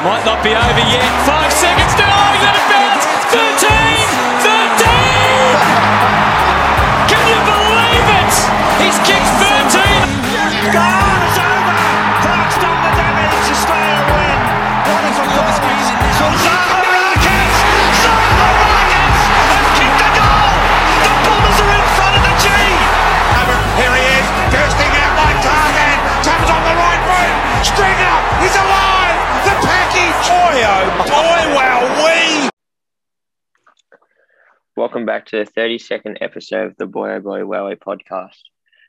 Might not be over yet. Five seconds to oh, let it bounce. 13! 13! Can you believe it? He's kicked 13! Welcome back to the 32nd episode of the Boy Oh Boy Wellway podcast.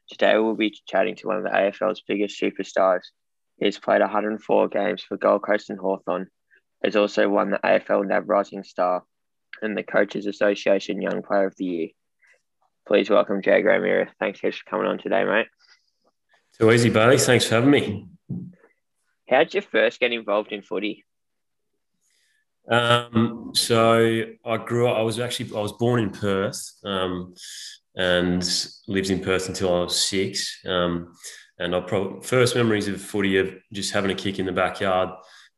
Today we'll be chatting to one of the AFL's biggest superstars. He's played 104 games for Gold Coast and Hawthorn. He's also won the AFL NAB Rising Star and the Coaches Association Young Player of the Year. Please welcome Jaeger O'Meara. Thanks for coming on today, mate. Too easy, Bailey. Thanks for having me. How did you first get involved in footy? Um, so I grew up. I was actually I was born in Perth, um, and lived in Perth until I was six. Um, and I probably first memories of footy of just having a kick in the backyard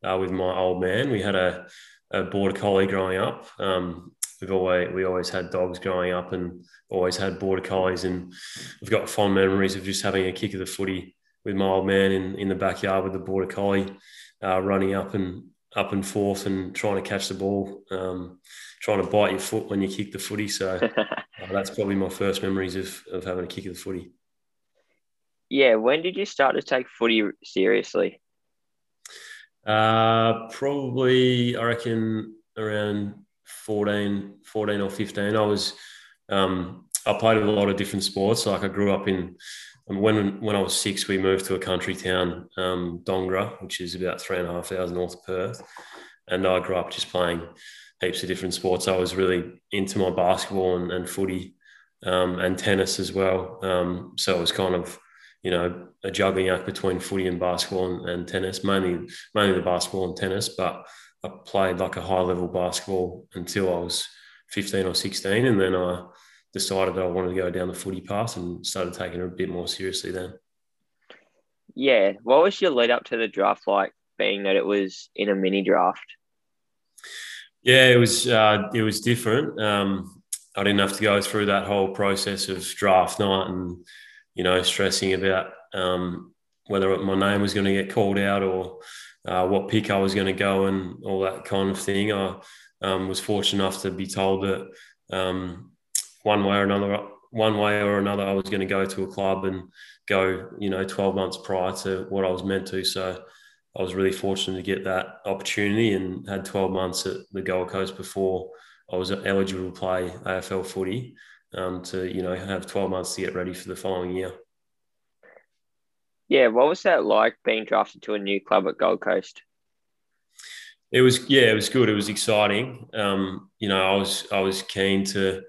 uh, with my old man. We had a, a border collie growing up. Um, we've always we always had dogs growing up, and always had border collies. And I've got fond memories of just having a kick of the footy with my old man in, in the backyard with the border collie, uh, running up and up and forth and trying to catch the ball, um, trying to bite your foot when you kick the footy. So uh, that's probably my first memories of, of having a kick of the footy. Yeah, when did you start to take footy seriously? Uh, probably, I reckon, around 14, 14 or 15. I was, um, I played a lot of different sports. Like I grew up in, when when I was six, we moved to a country town, um, Dongara, which is about three and a half hours north of Perth. And I grew up just playing heaps of different sports. I was really into my basketball and, and footy um, and tennis as well. Um, so it was kind of, you know, a juggling act between footy and basketball and, and tennis, mainly mainly the basketball and tennis. But I played like a high level basketball until I was 15 or 16. And then I decided that I wanted to go down the footy path and started taking it a bit more seriously then. Yeah. What was your lead up to the draft like, being that it was in a mini draft? Yeah, it was uh, it was different. Um, I didn't have to go through that whole process of draft night and you know stressing about um, whether my name was going to get called out or uh, what pick I was going to go and all that kind of thing. I um, was fortunate enough to be told that um, one way or another, one way or another, I was going to go to a club and go, you know, 12 months prior to what I was meant to. So I was really fortunate to get that opportunity and had 12 months at the Gold Coast before I was eligible to play AFL footy um, to, you know, have 12 months to get ready for the following year. Yeah, what was that like being drafted to a new club at Gold Coast? It was yeah, it was good. It was exciting. Um, you know, I was I was keen to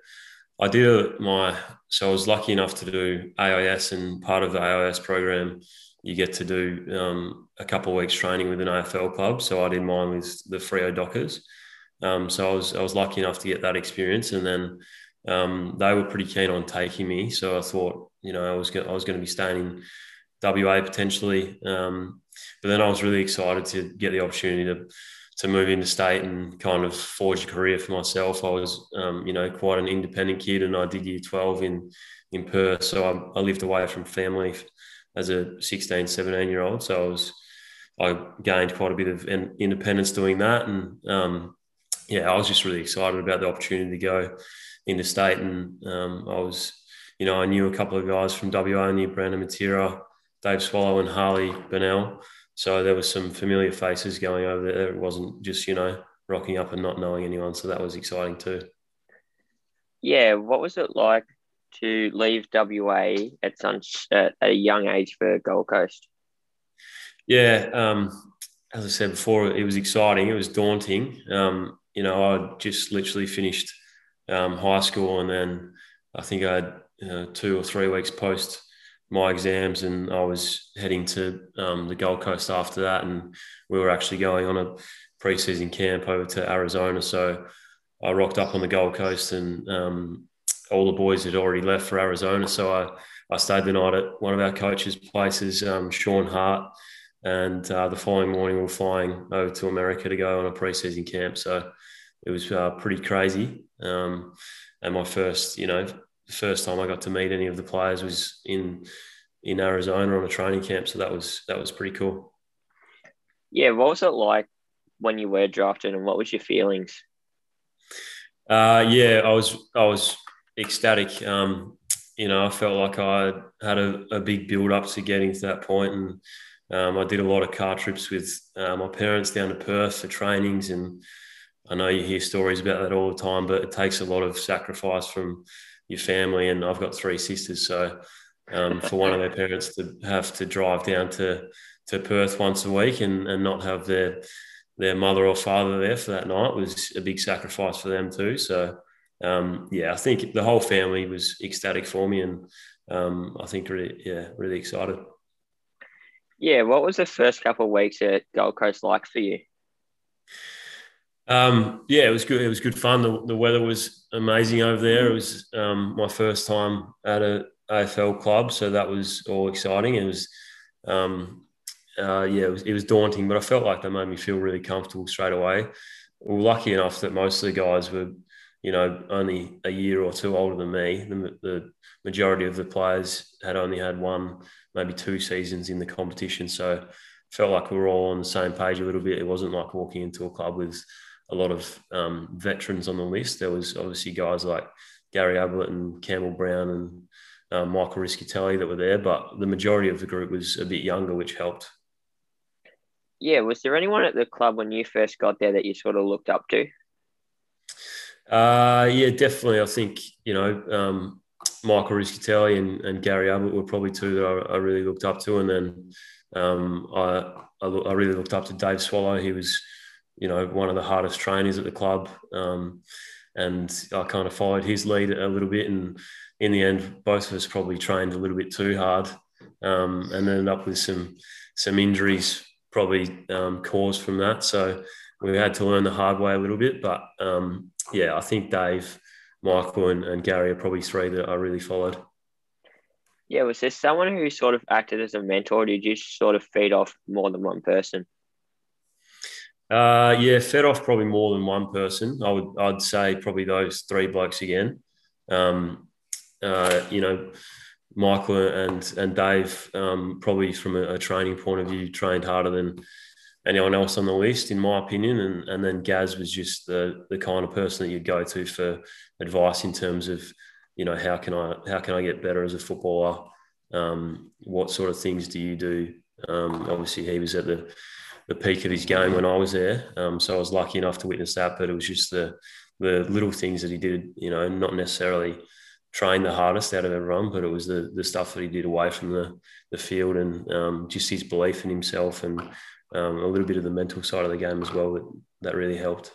I did my so I was lucky enough to do AIS and part of the AIS program you get to do um, a couple of weeks training with an AFL club. So I did mine with the Freo Dockers. Um, so I was I was lucky enough to get that experience, and then um, they were pretty keen on taking me. So I thought, you know, I was gonna, I was going to be staying in WA potentially, um, but then I was really excited to get the opportunity to to move into state and kind of forge a career for myself. I was, um, you know, quite an independent kid, and I did year twelve in in Perth, so I, I lived away from family as a 16, 17 year old. So I was, I gained quite a bit of independence doing that. And um, yeah, I was just really excited about the opportunity to go into state. And um, I was, you know, I knew a couple of guys from WA, knew Brandon Matera, Dave Swallow, and Harley Bennell. So there was some familiar faces going over there. It wasn't just, you know, rocking up and not knowing anyone. So that was exciting too. Yeah. What was it like to leave WA at such at a young age for Gold Coast? Yeah, um, as I said before, it was exciting. It was daunting. Um, you know, I just literally finished um, high school, and then I think I had you know, two or three weeks post my exams, and I was heading to um, the Gold Coast after that, and we were actually going on a preseason camp over to Arizona. So I rocked up on the Gold Coast, and um, all the boys had already left for Arizona. So I, I stayed the night at one of our coaches' places, um, Shaun Hart. and uh, the following morning we were flying over to America to go on a preseason camp. So it was uh, pretty crazy. Um, and my first, you know, first time I got to meet any of the players was in in Arizona on a training camp. So that was that was pretty cool. Yeah, what was it like when you were drafted, and what was your feelings? Uh, yeah, I was I was ecstatic. Um, you know, I felt like I had a, a big build up to getting to that point, and um, I did a lot of car trips with uh, my parents down to Perth for trainings, and I know you hear stories about that all the time, but it takes a lot of sacrifice from your family. And I've got three sisters, so um, for one of their parents to have to drive down to to Perth once a week and, and not have their their mother or father there for that night was a big sacrifice for them too. So um, yeah, I think the whole family was ecstatic for me, and um, I think really yeah really excited. Yeah, what was the first couple of weeks at Gold Coast like for you? Um, yeah, it was good. It was good fun. The, the weather was amazing over there. It was um, my first time at a AFL club, so that was all exciting. It was, um, uh, yeah, it was, it was daunting, but I felt like they made me feel really comfortable straight away. We were lucky enough that most of the guys were, you know, only a year or two older than me. The, the majority of the players had only had one, maybe two seasons in the competition, so felt like we were all on the same page a little bit. It wasn't like walking into a club with a lot of um, veterans on the list. There was obviously guys like Gary Ablett and Campbell Brown and um, Michael Rischitelli that were there, but the majority of the group was a bit younger, which helped. Yeah, was there anyone at the club when you first got there that you sort of looked up to? Uh, yeah, definitely. I think you know um, Michael Rischitelli and, and Gary Ablett were probably two that I, I really looked up to, and then um, I, I, I really looked up to Dave Swallow. He was you know, one of the hardest trainers at the club. Um, and I kind of followed his lead a little bit. And in the end, both of us probably trained a little bit too hard um, and ended up with some some injuries probably um, caused from that. So we had to learn the hard way a little bit. But um, yeah, I think Dave, Michael, and, and Gary are probably three that I really followed. Yeah, was there someone who sort of acted as a mentor? Or did you sort of feed off more than one person? Uh, yeah, fed off probably more than one person. I would I'd say probably those three blokes again. Um, uh, you know, Michael and and Dave um, probably from a, a, training point of view trained harder than anyone else on the list, in my opinion. And and then Gaz was just the the kind of person that you'd go to for advice in terms of you know how can I how can I get better as a footballer? Um, what sort of things do you do? Um, obviously, he was at the the peak of his game when I was there. Um, so I was lucky enough to witness that. But it was just the the little things that he did. You know, not necessarily train the hardest out of everyone, but it was the the stuff that he did away from the the field and um, just his belief in himself and um, a little bit of the mental side of the game as well that that really helped.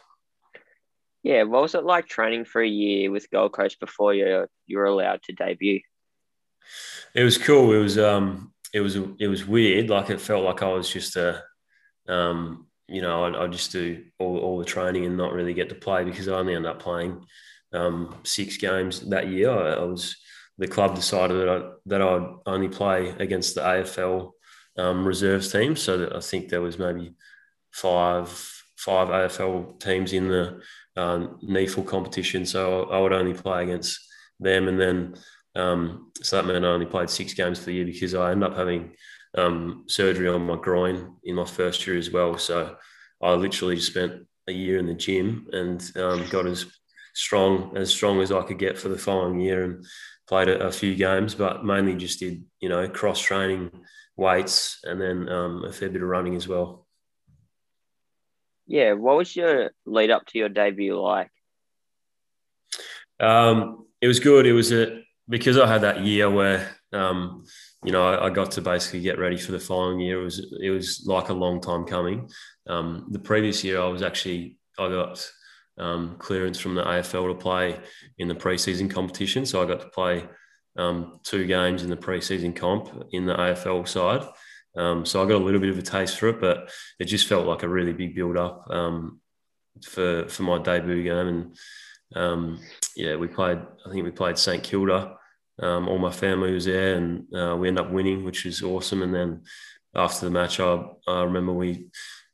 Yeah, what was it like training for a year with Gold Coast before you you were allowed to debut? It was cool. It was um it was it was weird. Like it felt like I was just a um, you know, I, I, just do all, all the training and not really get to play because I only end up playing um, six games that year. I, I, was the club decided that I that I'd only play against the AFL um, reserves team, so that I think there was maybe five five AFL teams in the uh, NEAFL competition, so I, I would only play against them, and then um, so that meant I only played six games for the year because I ended up having um, surgery on my groin in my first year as well. So I literally spent a year in the gym and um, got as strong as strong as I could get for the following year and played a, a few games, but mainly just did you know cross training, weights, and then um, a fair bit of running as well. Yeah, what was your lead up to your debut like? Um, it was good. It was a because I had that year where um, you know, I, I, got to basically get ready for the following year. It was it was like a long time coming. Um, the previous year, I was actually I got um, clearance from the AFL to play in the preseason competition, so I got to play um, two games in the preseason comp in the AFL side. Um, so I got a little bit of a taste for it, but it just felt like a really big build up um, for for my debut game. And um, yeah, we played. I think we played St Kilda um, all my family was there, and uh, we ended up winning, which was awesome. And then after the match, I, I remember we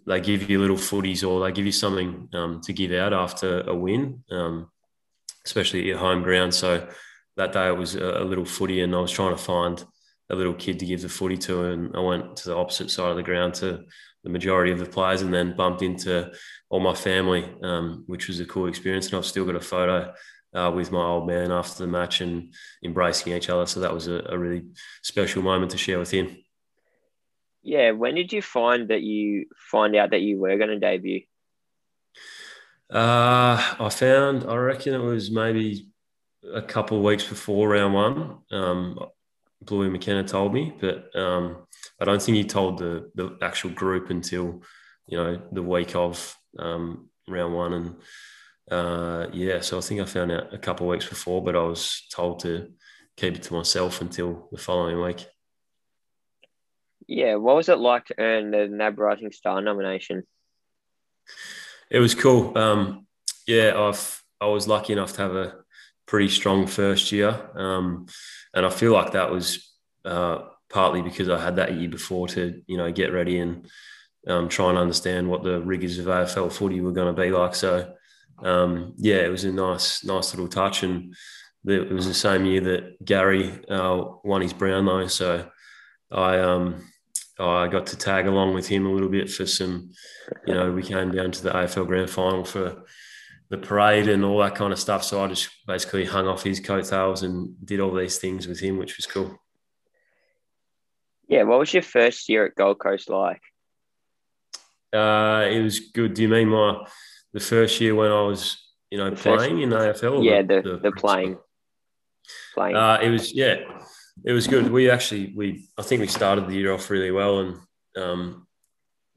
they give you little footies or they give you something um, to give out after a win, um, especially at your home ground. So that day it was a, a, little footy, and I was trying to find a little kid to give the footy to, and I went to the opposite side of the ground to the majority of the players, and then bumped into all my family, um, which was a cool experience. And I've still got a photo uh, with my old man after the match and embracing each other. So that was a, a really special moment to share with him. Yeah, when did you find that you find out that you were going to debut? Uh, I found, I reckon it was maybe a couple of weeks before round one. Um, Bluey McKenna told me, but um, I don't think he told the the actual group until you know the week of um, round one, and uh, yeah, so I think I found out a couple of weeks before, but I was told to keep it to myself until the following week. Yeah, what was it like to earn the NAB Rising Star nomination? It was cool. Um, yeah, I've I was lucky enough to have a pretty strong first year, um, and I feel like that was uh, partly because I had that year before to you know get ready and um, try and understand what the rigors of AFL footy were going to be like. So um, yeah, it was a nice nice little touch, and it was the same year that Gary uh, won his Brownlow. So I um, I got to tag along with him a little bit for some, you know, we came down to the AFL Grand Final for the parade and all that kind of stuff. So I just basically hung off his coattails and did all these things with him, which was cool. Yeah, what was your first year at Gold Coast like? Uh, it was good. Do you mean my the first year when I was, you know, the playing in AFL? Yeah, the, the, the playing. Playing. Uh, it was yeah it was good. We actually we I think we started the year off really well and um,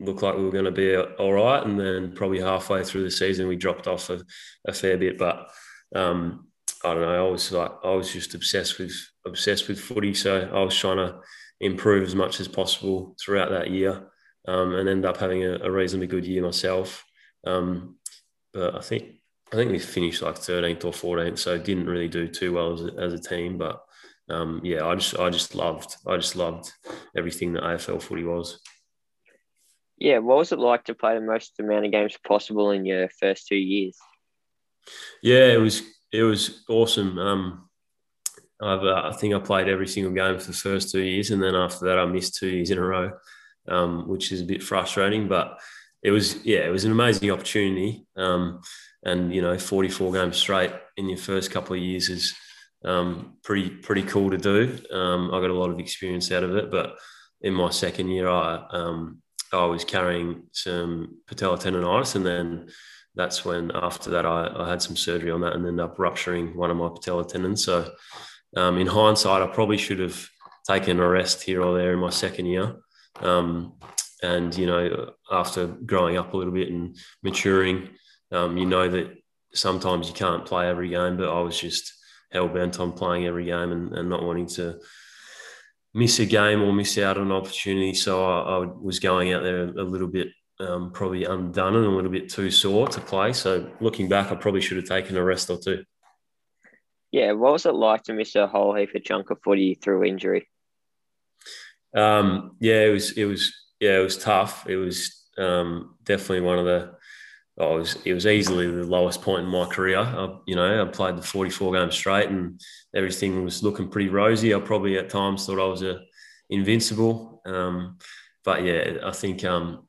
looked like we were going to be all right. And then probably halfway through the season we dropped off a, a fair bit. But um, I don't know. I was like I was just obsessed with obsessed with footy, so I was trying to improve as much as possible throughout that year, um, and end up having a, a, reasonably good year myself. Um, but I think I think we finished like 13th or 14th, so didn't really do too well as a, as a team, but um, yeah, I just I just loved I just loved everything that AFL footy was. Yeah, what was it like to play the most amount of games possible in your first two years? Yeah, it was it was awesome. Um, I've, uh, I think I played every single game for the first two years, and then after that, I missed two years in a row, um, which is a bit frustrating. But it was yeah, it was an amazing opportunity. Um, and you know, forty four games straight in your first couple of years is um, pretty pretty cool to do. Um, I got a lot of experience out of it, but in my second year, I um, I was carrying some patella tendonitis, and then that's when after that I, I, had some surgery on that, and ended up rupturing one of my patella tendons. So, um, in hindsight, I probably should have taken a rest here or there in my second year. Um, and you know, after growing up a little bit and maturing, um, you know that sometimes you can't play every game, but I was just hell bent on playing every game and, and not wanting to miss a game or miss out on an opportunity. So I, I was going out there a little bit um, probably undone and a little bit too sore to play. So looking back, I probably should have taken a rest or two. Yeah, what was it like to miss a whole heap of chunk of footy through injury? Um, yeah, it was. It was. Yeah, it was tough. It was um, definitely one of the I was it was easily the lowest point in my career. I, you know, I played the 44 games straight, and everything was looking pretty rosy. I probably at times thought I was a invincible, um, but yeah, I think um,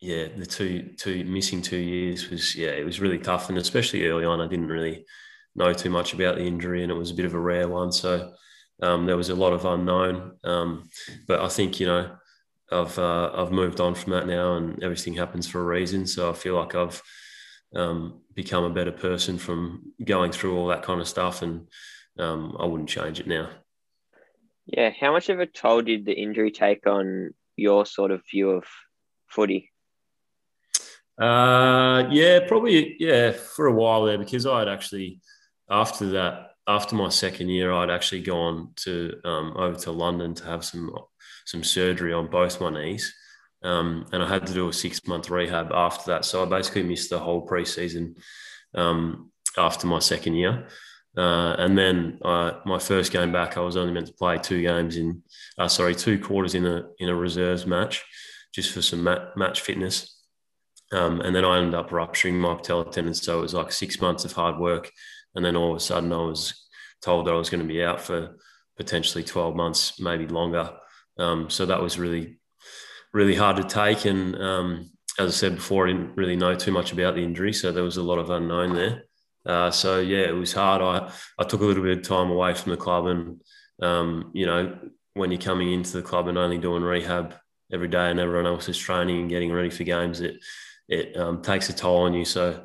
yeah, the two two missing two years was yeah, it was really tough, and especially early on, I didn't really know too much about the injury, and it was a bit of a rare one, so um, there was a lot of unknown. Um, but I think you know I've uh, I've moved on from that now, and everything happens for a reason. So I feel like I've um, become a better person from going through all that kind of stuff, and um, I wouldn't change it now. Yeah, how much of a toll did the injury take on your sort of view of footy? Uh, yeah, probably yeah for a while there because I had actually after that after my second year I'd actually gone to um, over to London to have some some surgery on both my knees. Um, and I had to do a six month rehab after that. So I basically missed the whole preseason um, after my second year. Uh, and then uh, my first game back, I was only meant to play two games in, uh, sorry, two quarters in a in a reserves match, just for some mat- match fitness. Um, and then I ended up rupturing my patellar tendon, so it was like six months of hard work. And then all of a sudden, I was told that I was going to be out for potentially twelve months, maybe longer. Um, so that was really, really hard to take. And um, as I said before, I didn't really know too much about the injury, so there was a lot of unknown there. Uh, so yeah, it was hard. I I took a little bit of time away from the club, and um, you know, when you're coming into the club and only doing rehab every day, and everyone else is training and getting ready for games, it it um, takes a toll on you. So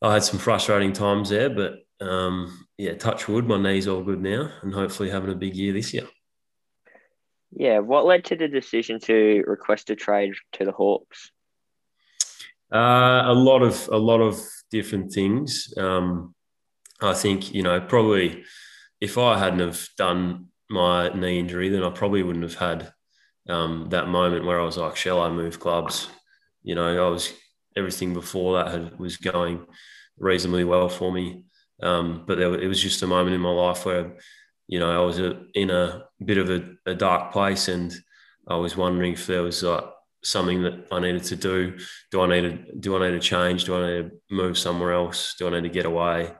I had some frustrating times there, but um, yeah, touch wood, my knee's all good now, and hopefully having a big year this year. Yeah, what led to the decision to request a trade to the Hawks? Uh, a lot of a lot of different things. Um, I think you know probably if I hadn't have done my knee injury, then I probably wouldn't have had um, that moment where I was like, "Shall I move clubs?" You know, I was everything before that had, was going reasonably well for me, um, but there, it was just a moment in my life where you know I was a, in a bit of a, a dark place, and I was wondering if there was like something that I needed to do. Do I need to do I need to change? Do I need to move somewhere else? Do I need to get away?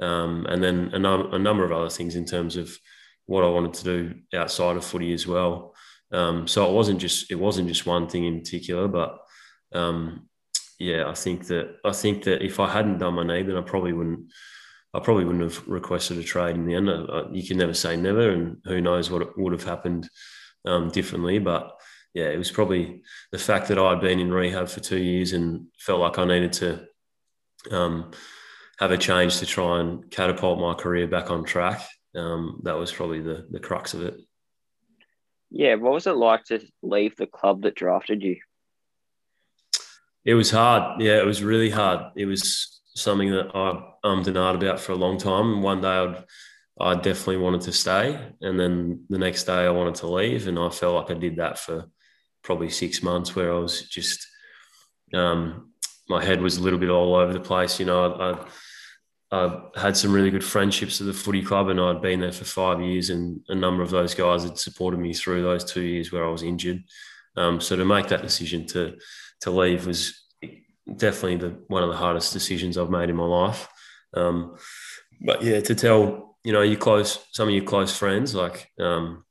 Um, and then a, num- a, number of other things in terms of what I wanted to do outside of footy as well. Um, so it wasn't just it wasn't just one thing in particular, but um, yeah, I think that I think that if I hadn't done my knee, then I probably wouldn't. I probably wouldn't have requested a trade in the end. You can never say never, and who knows what would have happened um, differently. But yeah, it was probably the fact that I'd been in rehab for two years and felt like I needed to um, have a change to try and catapult my career back on track. Um, that was probably the the crux of it. Yeah, what was it like to leave the club that drafted you? It was hard. Yeah, it was really hard. It was something that I ummed ahed about for a long time. One day I'd I definitely wanted to stay, and then the next day I wanted to leave, and I felt like I did that for probably six months where I was just, um, my head was a little bit all over the place. You know, I, I, I had some really good friendships at the footy club and I'd been there for five years and a number of those guys had supported me through those two years where I was injured. Um, so to make that decision to, to leave was definitely the, one of the hardest decisions I've made in my life. Um, but yeah, to tell, you know, you close, some of your close friends, like, um,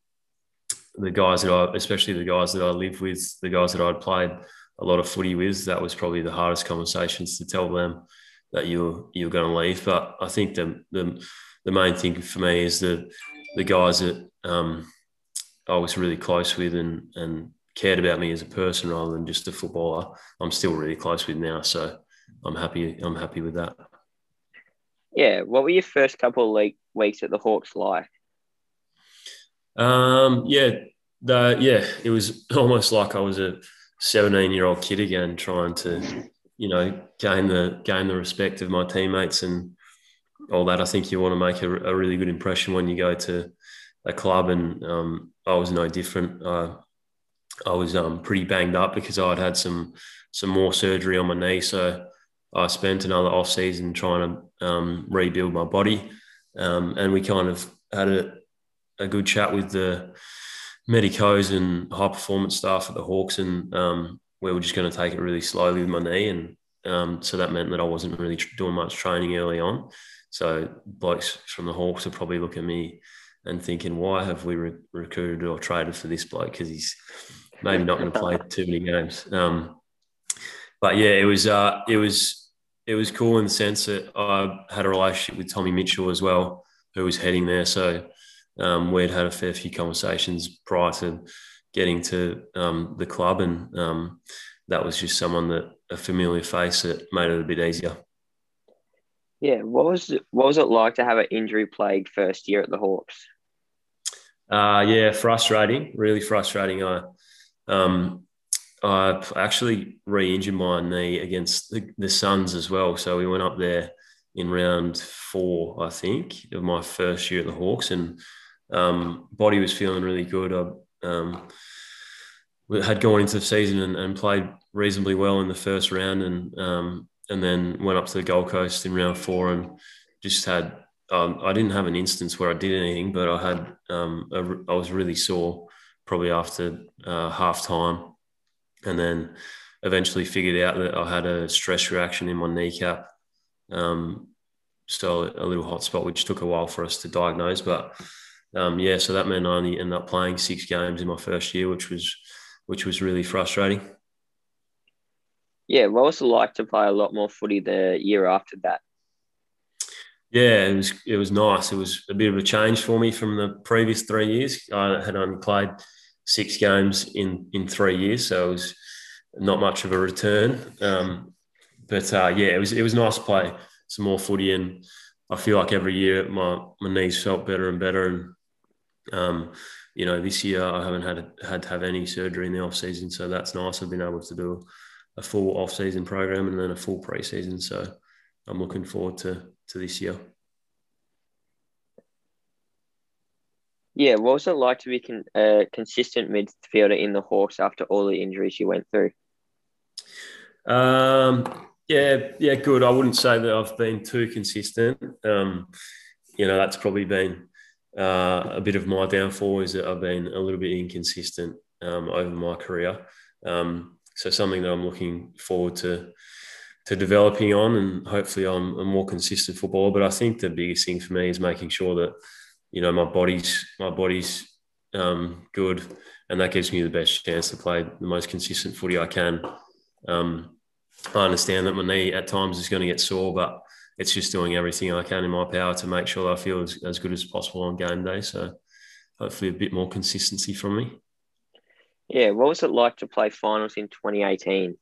the guys that I, especially the guys that I live with, the guys that I'd played a lot of footy with, that was probably the hardest conversations to tell them that you're you're going to leave. But I think the the, the main thing for me is the the guys that um, I was really close with and and cared about me as a person rather than just a footballer. I'm still really close with now, so I'm happy. I'm happy with that. Yeah, what were your first couple of weeks at the Hawks like? Um, yeah, the, yeah, it was almost like I was a 17 year old kid again, trying to, you know, gain the gain the respect of my teammates and all that. I think you want to make a, a really good impression when you go to a club, and um, I was no different. Uh, I was um, pretty banged up because I'd had some some more surgery on my knee, so I spent another off season trying to um, rebuild my body, um, and we kind of had a a good chat with the medicos and high performance staff at the Hawks, and um, we were just going to take it really slowly with my knee, and um, so that meant that I wasn't really doing much training early on. So blokes from the Hawks would probably look at me and thinking, why have we re- recruited or traded for this bloke? Because he's maybe not going to play too many games. Um, but yeah, it was uh, it was it was cool in the sense that I had a relationship with Tommy Mitchell as well, who was heading there. So um, we'd had a fair few conversations prior to getting to um, the club, and um, that was just someone that a familiar face that made it a bit easier. Yeah, what was it, what was it like to have an injury plagued first year at the Hawks? Uh, yeah, frustrating, really frustrating. I um, I actually re-injured my knee against the, the Suns as well, so we went up there in round four, I think, of my first year at the Hawks, and um, body was feeling really good. I um, had gone into the season and, and, played reasonably well in the first round, and um, and then went up to the Gold Coast in round four and just had um, I didn't have an instance where I did anything, but I had um, a, I was really sore probably after uh, half time, and then eventually figured out that I had a stress reaction in my kneecap. Um, so a little hot spot, which took a while for us to diagnose. But um, yeah, so that meant I only ended up playing six games in my first year, which was which was really frustrating. Yeah, what was it like to play a lot more footy the year after that? Yeah, it was it was nice. It was a bit of a change for me from the previous three years. I had only played six games in in three years, so it was not much of a return. Um, but uh, yeah, it was it was nice to play some more footy, and I feel like every year my my knees felt better and better. And um, you know, this year I haven't had had to have any surgery in the off season, so that's nice. I've been able to do a full off season program and then a full pre season. So I'm looking forward to to this year. Yeah, what was it like to be con- a consistent midfielder in the Hawks after all the injuries you went through? Um, yeah, yeah, good. I wouldn't say that I've been too consistent. Um, you know, that's probably been uh, a bit of my downfall is that I've been a little bit inconsistent um, over my career. Um, so something that I'm looking forward to to developing on, and hopefully I'm a more consistent footballer. But I think the biggest thing for me is making sure that you know my body's my body's um, good, and that gives me the best chance to play the most consistent footy I can. Um, I understand that my knee at times is going to get sore, but it's just doing everything I can in my power to make sure I feel as, as good as possible on game day. So hopefully a bit more consistency from me. Yeah, what was it like to play finals in 2018?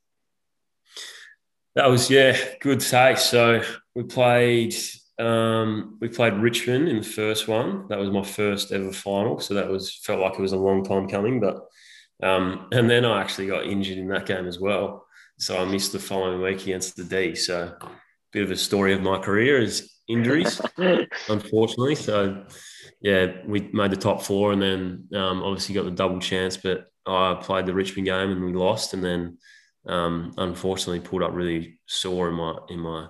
That was yeah, good take. So we played um, we played Richmond in the first one. That was my first ever final. So that was felt like it was a long time coming. But um, and then I actually got injured in that game as well. So I missed the following week against the D. So a bit of a story of my career is injuries, unfortunately. So yeah, we made the top four and then um, obviously got the double chance, but I played the Richmond game and we lost, and then um, unfortunately pulled up really sore in my in my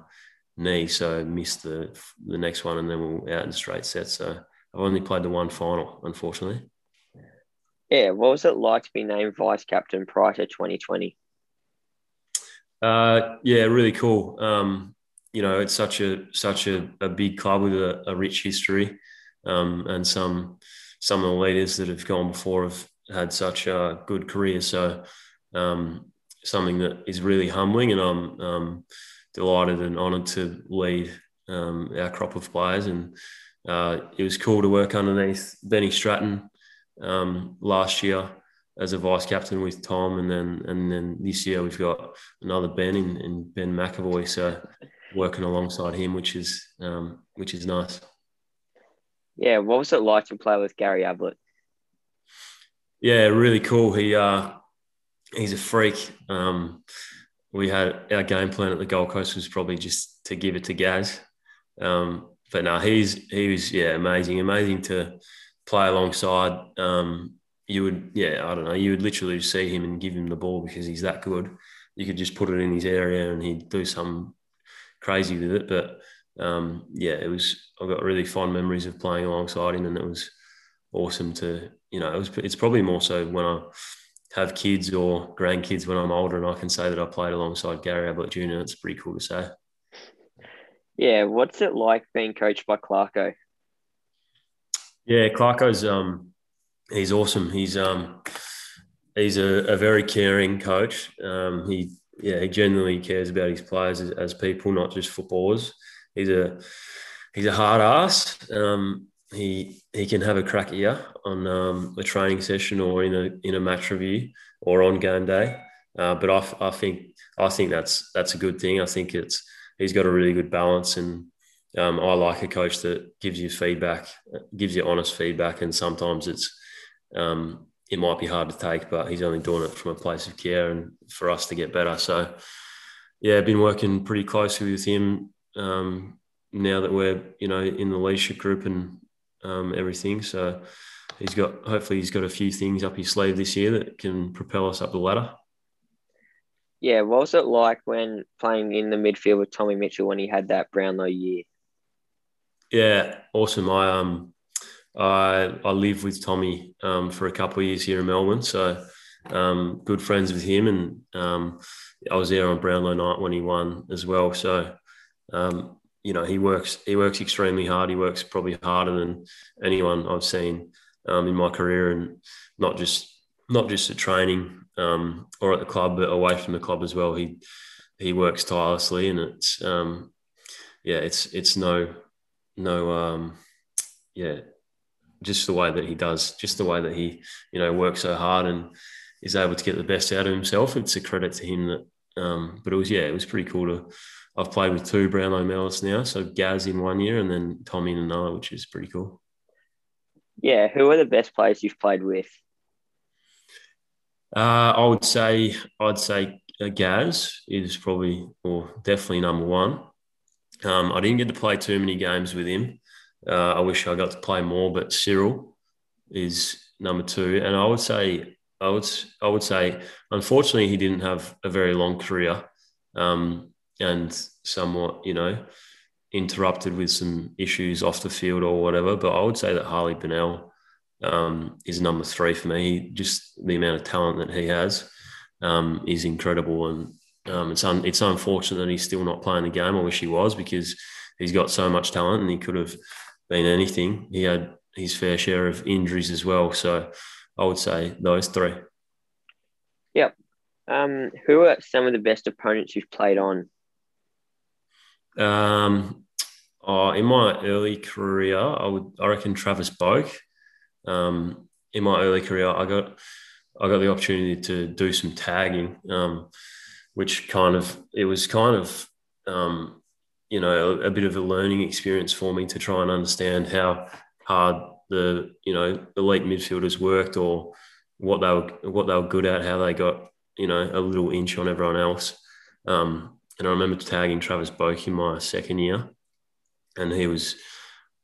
knee, so missed the the next one, and then we were out in straight sets. So I've only played the one final, unfortunately. Yeah, what was it like to be named vice captain prior to 2020? Uh, yeah, really cool. Um, you know, it's such a such a, a big club with a, a rich history, um, and some some of the leaders that have gone before have had such a good career. So, um, something that is really humbling, and I'm um, delighted and honoured to lead um, our crop of players. And uh, it was cool to work underneath Benny Stratton um, last year as a vice captain with Tom, and then and then this year we've got another Ben in, in Ben McEvoy, so working alongside him, which is um, which is nice. Yeah, what was it like to play with Gary Ablett? Yeah, really cool. He uh, he's a freak. Um, we had our game plan at the Gold Coast was probably just to give it to Gaz, um, but no, he's he was yeah amazing, amazing to play alongside. Um, you would, yeah, I don't know, you would literally see him and give him the ball because he's that good. You could just put it in his area and he'd do some crazy with it. But um, yeah, it was. I've got really fond memories of playing alongside him, and it was awesome to, you know, it was. It's probably more so when I have kids or grandkids when I'm older, and I can say that I played alongside Gary Ablett Jr. It's pretty cool to say. Yeah, what's it like being coached by Clarko? Yeah, Clarko's um he's awesome. He's um he's a, a very caring coach. Um, he yeah he genuinely cares about his players as, as, people, not just footballers. He's a he's a hard ass. Um, he he can have a crack ear on um, a training session or in a in a match review or on game day. Uh, but I, I think I think that's that's a good thing. I think it's he's got a really good balance and um, I like a coach that gives you feedback, gives you honest feedback, and sometimes it's um, it might be hard to take, but he's only doing it from a place of care and for us to get better. So, yeah, I've been working pretty closely with him um, now that we're you know in the leadership group and um, everything. So he's got hopefully he's got a few things up his sleeve this year that can propel us up the ladder. Yeah, what was it like when playing in the midfield with Tommy Mitchell when he had that Brownlow year? Yeah, awesome. I um I I lived with Tommy um, for a couple of years here in Melbourne, so um, good friends with him, and um, I was there on Brownlow night when he won as well. So um, you know he works he works extremely hard. He works probably harder than anyone I've seen um, in my career, and not just not just at training um, or at the club, but away from the club as well. He he works tirelessly, and it's um, yeah, it's it's no no um, yeah, just the way that he does, just the way that he you know works so hard and is able to get the best out of himself. It's a credit to him that. Um, but it was yeah, it was pretty cool to. I've played with two Brownlow medalists now, so Gaz in one year and then Tommy in another, which is pretty cool. Yeah, who are the best players you've played with? Uh, I would say I'd say uh, Gaz is probably or definitely number one. Um, I didn't get to play too many games with him. Uh, I wish I got to play more, but Cyril is number two, and I would say I would I would say unfortunately he didn't have a very long career, um, and somewhat you know interrupted with some issues off the field or whatever. But I would say that Harley Bennell um, is number three for me. Just the amount of talent that he has um, is incredible, and um, it's un- it's unfortunate that he's still not playing the game. I wish he was because he's got so much talent and he could have been anything. He had his fair share of injuries as well, so I would say those three. Yep. Um, who are some of the best opponents you've played on? Um, oh, in my early career, I would I reckon Travis Boak. Um, in my early career, I got I got the opportunity to do some tagging, um, which kind of it was kind of um, you know a, a, bit of a learning experience for me to try and understand how hard the you know elite midfielders worked or what they were what they were good at, how they got you know a little inch on everyone else. Um, and I remember tagging Travis Boak in my second year, and he was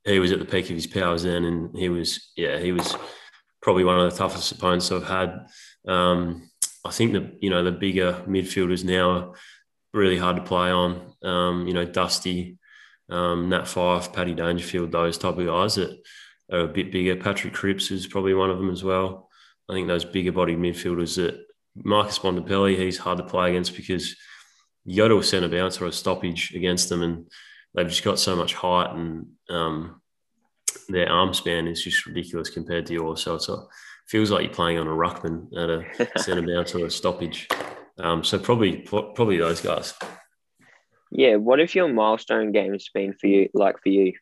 he was at the peak of his powers then, and he was yeah he was probably one of the toughest opponents I've had. Um, I think the you know the bigger midfielders now are really hard to play on. Um, you know Dusty, um, Nat Fyfe, Paddy Dangerfield, those type of guys that are a bit bigger. Patrick Cripps is probably one of them as well. I think those bigger bodied midfielders that Marcus Bontempelli, he's hard to play against because you go to a centre bounce or a stoppage against them and they've just got so much height and um, their arm span is just ridiculous compared to yours. So it's a, feels like you're playing on a ruckman at a centre bounce or a stoppage. Um, so probably probably those guys. Yeah. What have your milestone games been for you? Like for you?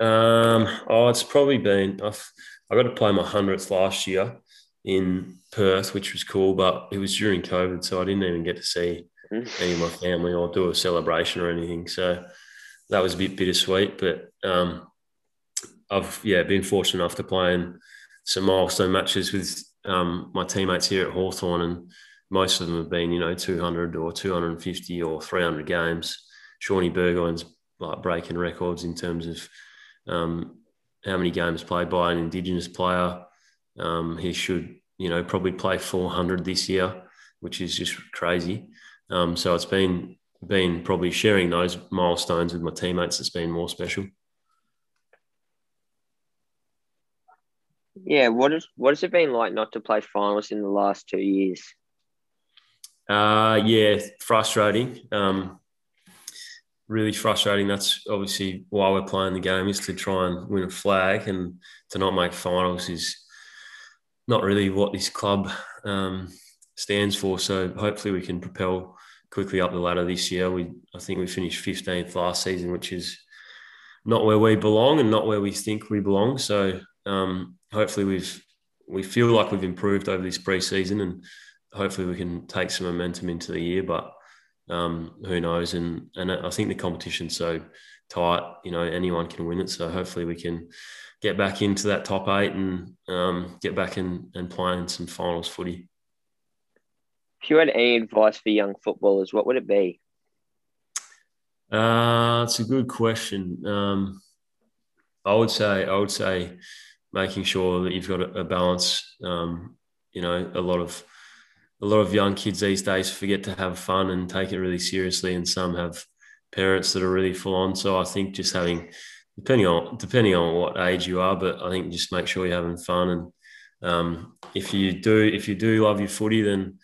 Um, oh, it's probably been I've I got to play my hundredth last year in Perth, which was cool, but it was during COVID, so I didn't even get to see any of my family or do a celebration or anything. So that was a bit bittersweet. But um, I've yeah been fortunate enough to play in some milestone matches with um, my teammates here at Hawthorn, and most of them have been you know 200 or 250 or 300 games. Shawnee Burgoyne's like breaking records in terms of um, how many games played by an Indigenous player. Um, he should you know probably play 400 this year, which is just crazy. Um, so it's been been probably sharing those milestones with my teammates that's been more special. Yeah, what is what has it been like not to play finals in the last two years? Uh, yeah, frustrating. Um, really frustrating. That's obviously why we're playing the game is to try and win a flag, and to not make finals is not really what this club um, stands for. So hopefully we can propel quickly up the ladder this year. We I think we finished 15th last season, which is not where we belong and not where we think we belong. So um, hopefully we've we feel like we've improved over this preseason and hopefully we can take some momentum into the year. But um, who knows? And and I think the competition's so tight. You know, anyone can win it. So hopefully we can get back into that top eight and um, get back in and playing some finals footy. If you had any advice for young footballers, what would it be? Uh, it's a good question. Um, I would say I would say making sure that you've got a, a balance. Um, you know, a lot of a lot of young kids these days forget to have fun and take it really seriously, and some have parents that are really full on. So I think just having depending on depending on what age you are, but I think just make sure you're having fun and um, if you do if you do love your footy, then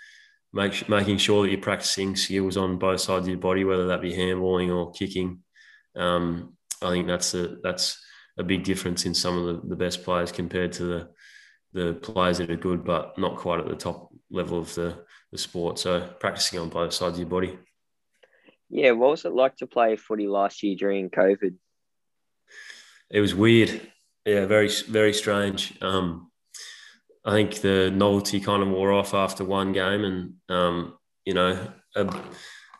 make, making sure that you're practicing skills on both sides of your body, whether that be handballing or kicking. Um, I think that's a that's a big difference in some of the, the best players compared to the the players that are good but not quite at the top level of the, the sport. So practicing on both sides of your body. Yeah, what was it like to play footy last year during COVID? It was weird. Yeah, very very strange. Um, I think the novelty kind of wore off after one game, and um, you know, a,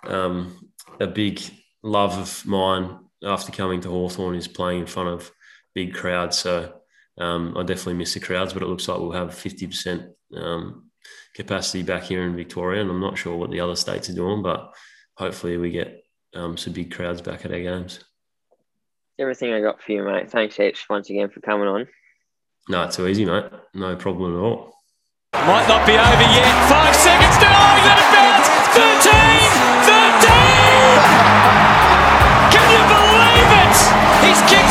um, a big love of mine after coming to Hawthorn is playing in front of big crowds. So um, I definitely miss the crowds, but it looks like we'll have fifty percent um, capacity back here in Victoria, and I'm not sure what the other states are doing, but hopefully we get um, some big crowds back at our games. Everything I got for you, mate. Thanks heaps once again for coming on. No, it's too easy, mate. No problem at all. Might not be over yet. Five seconds to go. he's out of bounds. 13, 13. Can you believe it? He's kicked